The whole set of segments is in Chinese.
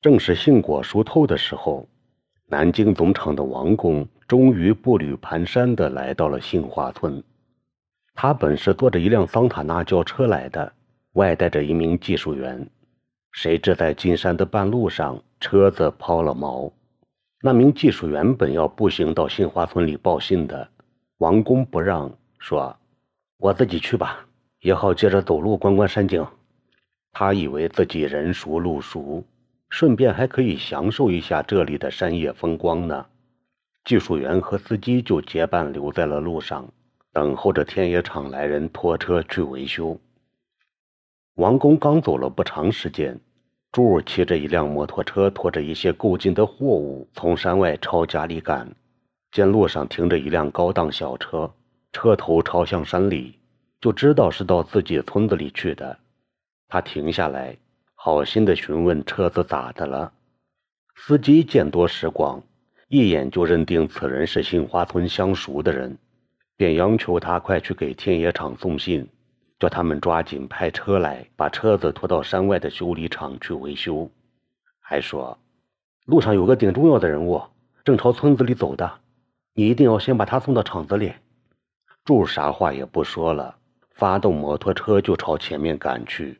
正是杏果熟透的时候，南京总厂的王工终于步履蹒跚地来到了杏花村。他本是坐着一辆桑塔纳轿车来的，外带着一名技术员。谁知在进山的半路上，车子抛了锚。那名技术员本要步行到杏花村里报信的，王工不让，说：“我自己去吧，也好接着走路观观山景。”他以为自己人熟路熟，顺便还可以享受一下这里的山野风光呢。技术员和司机就结伴留在了路上，等候着天野厂来人拖车去维修。王工刚走了不长时间。柱骑着一辆摩托车，拖着一些购进的货物从山外朝家里赶。见路上停着一辆高档小车，车头朝向山里，就知道是到自己村子里去的。他停下来，好心的询问车子咋的了。司机见多识广，一眼就认定此人是杏花村相熟的人，便央求他快去给天野厂送信。叫他们抓紧派车来，把车子拖到山外的修理厂去维修。还说，路上有个顶重要的人物，正朝村子里走的，你一定要先把他送到厂子里。柱啥话也不说了，发动摩托车就朝前面赶去。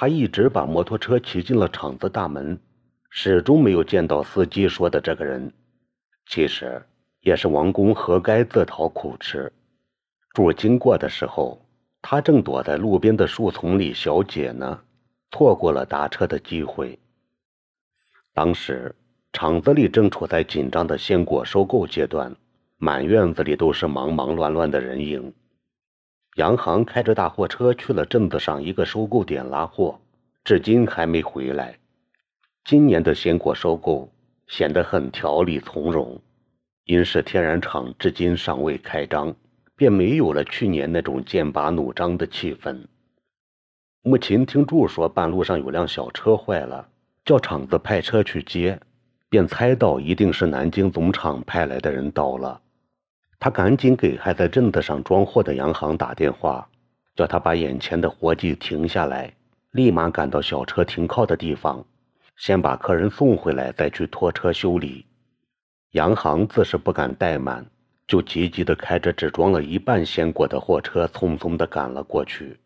他一直把摩托车骑进了厂子大门，始终没有见到司机说的这个人。其实也是王工活该自讨苦吃。柱经过的时候。他正躲在路边的树丛里小解呢，错过了打车的机会。当时厂子里正处在紧张的鲜果收购阶段，满院子里都是忙忙乱乱的人影。杨航开着大货车去了镇子上一个收购点拉货，至今还没回来。今年的鲜果收购显得很条理从容，因是天然厂至今尚未开张。便没有了去年那种剑拔弩张的气氛。穆琴听柱说半路上有辆小车坏了，叫厂子派车去接，便猜到一定是南京总厂派来的人到了。他赶紧给还在镇子上装货的杨行打电话，叫他把眼前的活计停下来，立马赶到小车停靠的地方，先把客人送回来，再去拖车修理。杨行自是不敢怠慢。就急急地开着只装了一半鲜果的货车，匆匆地赶了过去。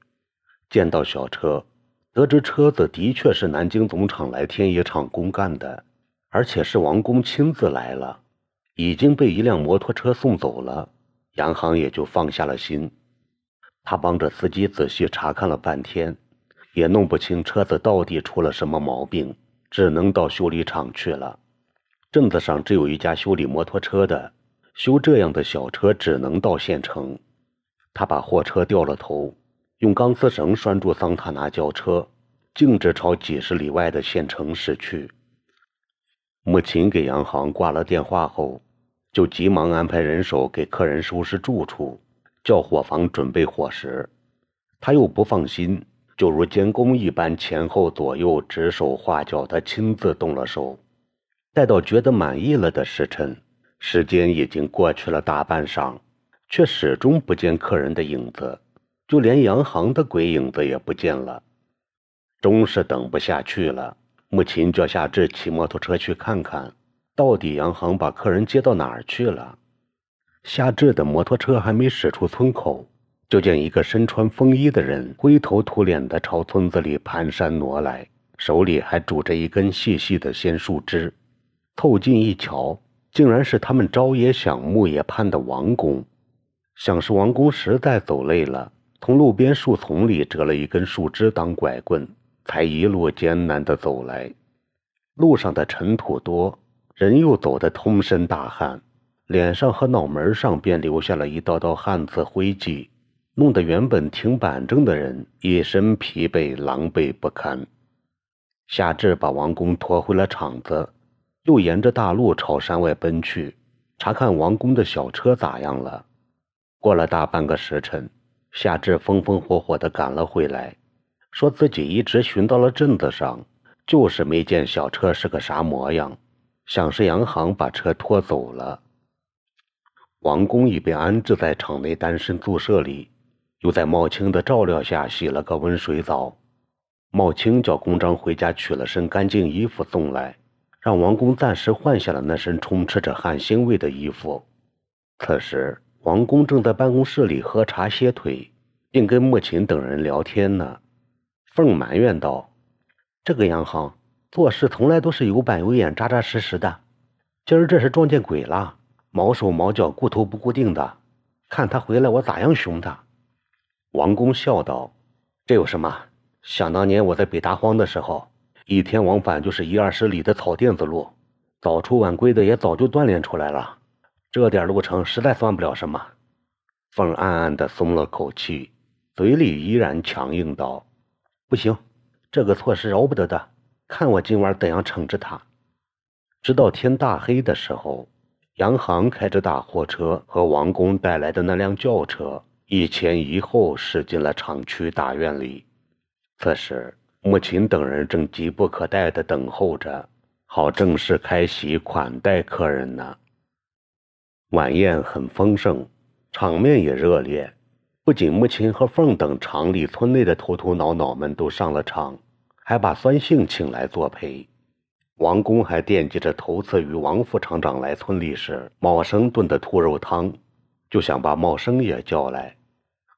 见到小车，得知车子的确是南京总厂来天野厂公干的，而且是王工亲自来了，已经被一辆摩托车送走了。杨航也就放下了心。他帮着司机仔细查看了半天，也弄不清车子到底出了什么毛病，只能到修理厂去了。镇子上只有一家修理摩托车的。修这样的小车只能到县城。他把货车掉了头，用钢丝绳拴住桑塔纳轿车，径直朝几十里外的县城驶去。母亲给杨航挂了电话后，就急忙安排人手给客人收拾住处，叫伙房准备伙食。他又不放心，就如监工一般前后左右指手画脚的亲自动了手。待到觉得满意了的时辰。时间已经过去了大半晌，却始终不见客人的影子，就连杨航的鬼影子也不见了。终是等不下去了，母亲叫夏至骑摩托车去看看，到底杨航把客人接到哪儿去了。夏至的摩托车还没驶出村口，就见一个身穿风衣的人灰头土脸地朝村子里蹒跚挪来，手里还拄着一根细细的鲜树枝。凑近一瞧。竟然是他们朝野想暮也盼的王公，想是王公实在走累了，从路边树丛里折了一根树枝当拐棍，才一路艰难地走来。路上的尘土多，人又走得通身大汗，脸上和脑门上便留下了一道道汗渍灰迹，弄得原本挺板正的人一身疲惫，狼狈不堪。夏至把王公拖回了场子。又沿着大路朝山外奔去，查看王工的小车咋样了。过了大半个时辰，夏至风风火火地赶了回来，说自己一直寻到了镇子上，就是没见小车是个啥模样，想是杨行把车拖走了。王工已被安置在厂内单身宿舍里，又在茂青的照料下洗了个温水澡。茂青叫公章回家取了身干净衣服送来，让王工暂时换下了那身充斥着汗腥味的衣服。此时，王工正在办公室里喝茶歇腿，并跟穆琴等人聊天呢。凤埋怨道：“这个杨行做事从来都是有板有眼、扎扎实实的，今儿这是撞见鬼了，毛手毛脚、顾头不顾腚的。看他回来，我咋样凶他？”王公笑道：“这有什么？想当年我在北大荒的时候，一天往返就是一二十里的草甸子路，早出晚归的也早就锻炼出来了。这点路程实在算不了什么。”凤暗暗的松了口气，嘴里依然强硬道：“不行，这个错是饶不得的。看我今晚怎样惩治他！”直到天大黑的时候，杨航开着大货车和王工带来的那辆轿车。一前一后驶进了厂区大院里。此时，母亲等人正急不可待地等候着，好正式开席款待客人呢。晚宴很丰盛，场面也热烈。不仅母亲和凤等厂里村内的头头脑脑们都上了场，还把孙姓请来作陪。王公还惦记着头次与王副厂长来村里时，茂生炖的兔肉汤，就想把茂生也叫来。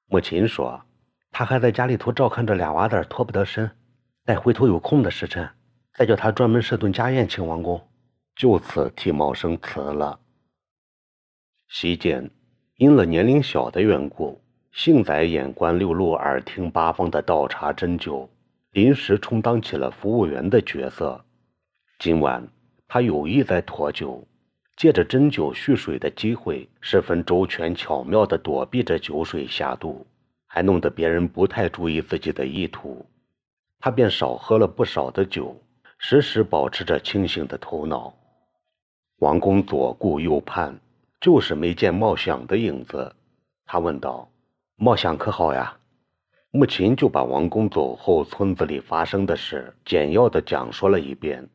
母亲说：“他还在家里头照看着俩娃子，脱不得身。待回头有空的时辰，再叫他专门设顿家宴请王公。”就此替茂生辞了。席间，因了年龄小的缘故，幸仔眼观六路，耳听八方的倒茶斟酒，临时充当起了服务员的角色。今晚，他有意在驮酒。借着斟酒蓄水的机会，十分周全巧妙地躲避着酒水下肚，还弄得别人不太注意自己的意图。他便少喝了不少的酒，时时保持着清醒的头脑。王公左顾右盼，就是没见冒想的影子。他问道：“茂想可好呀？”穆琴就把王公走后村子里发生的事简要的讲说了一遍。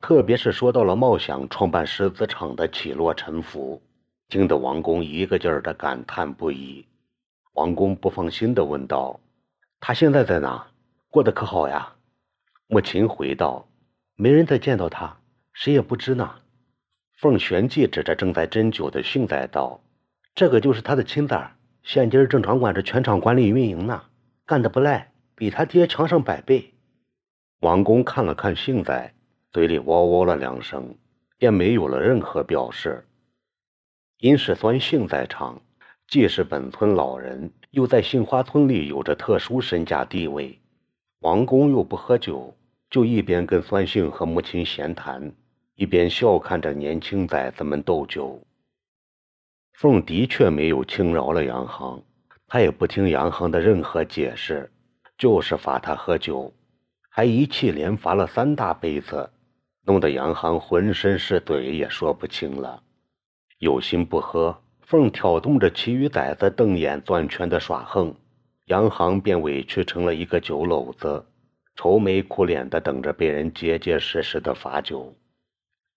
特别是说到了茂祥创办狮子厂的起落沉浮，惊得王公一个劲儿的感叹不已。王公不放心的问道：“他现在在哪？过得可好呀？”穆琴回道：“没人再见到他，谁也不知呢。”凤玄记指着正在斟酒的训仔道：“这个就是他的亲儿，现今正常管着全场管理运营呢，干得不赖，比他爹强上百倍。”王公看了看训仔。嘴里喔喔了两声，便没有了任何表示。因是孙姓在场，既是本村老人，又在杏花村里有着特殊身价地位。王公又不喝酒，就一边跟孙姓和母亲闲谈，一边笑看着年轻崽子们斗酒。凤的确没有轻饶了杨航，他也不听杨航的任何解释，就是罚他喝酒，还一气连罚了三大杯子。弄得杨航浑身是嘴，也说不清了。有心不喝，凤挑动着其余崽子瞪眼攥拳的耍横，杨航便委屈成了一个酒篓子，愁眉苦脸的等着被人结结实实的罚酒。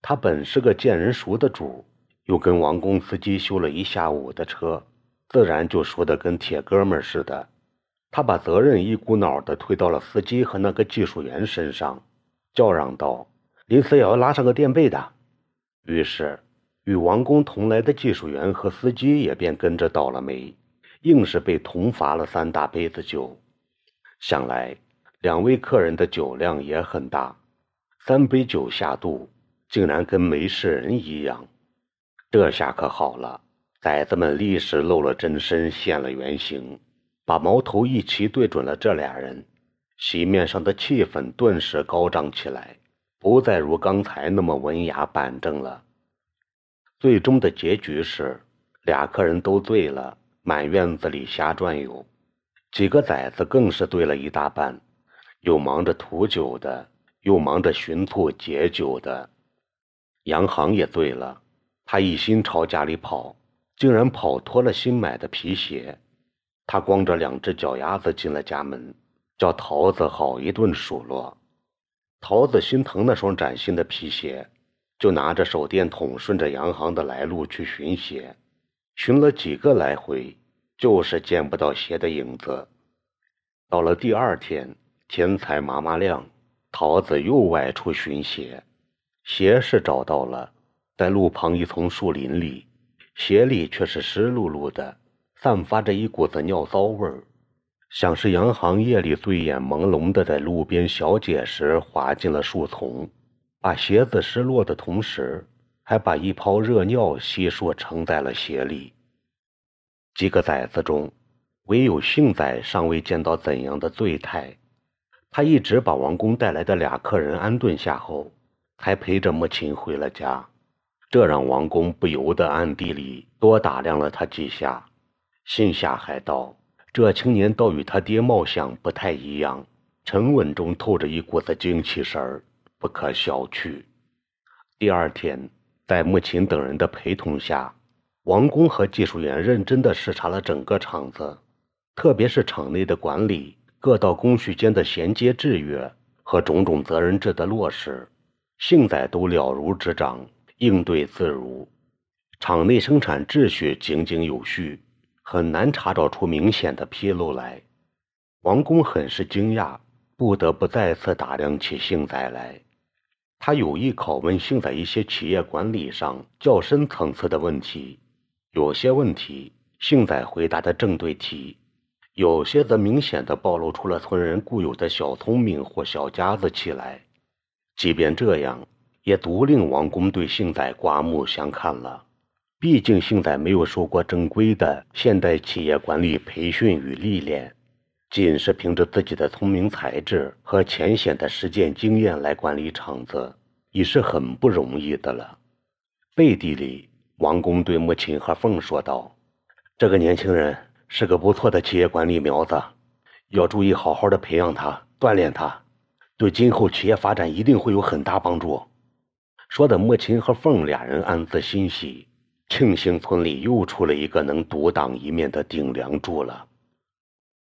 他本是个见人熟的主，又跟王公司机修了一下午的车，自然就说的跟铁哥们似的。他把责任一股脑的推到了司机和那个技术员身上，叫嚷道。临时也要拉上个垫背的，于是与王公同来的技术员和司机也便跟着倒了霉，硬是被同罚了三大杯子酒。想来两位客人的酒量也很大，三杯酒下肚，竟然跟没事人一样。这下可好了，崽子们立时露了真身，现了原形，把矛头一齐对准了这俩人。席面上的气氛顿时高涨起来。不再如刚才那么文雅板正了。最终的结局是，俩客人都醉了，满院子里瞎转悠。几个崽子更是醉了一大半，又忙着吐酒的，又忙着寻醋解酒的。杨航也醉了，他一心朝家里跑，竟然跑脱了新买的皮鞋。他光着两只脚丫子进了家门，叫桃子好一顿数落。桃子心疼那双崭新的皮鞋，就拿着手电筒顺着洋行的来路去寻鞋，寻了几个来回，就是见不到鞋的影子。到了第二天，天才麻麻亮，桃子又外出寻鞋，鞋是找到了，在路旁一丛树林里，鞋里却是湿漉漉的，散发着一股子尿骚味儿，像是杨行夜里醉眼朦胧的在路边小解时滑进了树丛，把鞋子湿落的同时，还把一泡热尿悉数盛在了鞋里。几个崽子中，唯有杏崽尚未见到怎样的醉态。他一直把王公带来的俩客人安顿下后，才陪着母亲回了家。这让王公不由得暗地里多打量了他几下，心下还道：这青年倒与他爹貌相不太一样，沉稳中透着一股子精气神儿，不可小觑。第二天，在穆琴等人的陪同下，王工和技术员认真地视察了整个厂子，特别是厂内的管理。各道工序间的衔接制约和种种责任制的落实，幸在都了如指掌，应对自如。厂内生产秩序井井有序，很难查找出明显的纰漏来。王工很是惊讶，不得不再次打量起幸仔来。他有意拷问幸仔一些企业管理上较深层次的问题，有些问题幸仔回答的正对题。有些则明显的暴露出了村人固有的小聪明或小家子气来，即便这样，也独令王公对幸仔刮目相看了。毕竟幸仔没有受过正规的现代企业管理培训与历练，仅是凭着自己的聪明才智和浅显的实践经验来管理厂子，已是很不容易的了。背地里，王公对母亲和凤说道：“这个年轻人。”是个不错的企业管理苗子，要注意好好的培养他，锻炼他，对今后企业发展一定会有很大帮助。说的莫琴和凤俩人暗自欣喜，庆幸村里又出了一个能独当一面的顶梁柱了。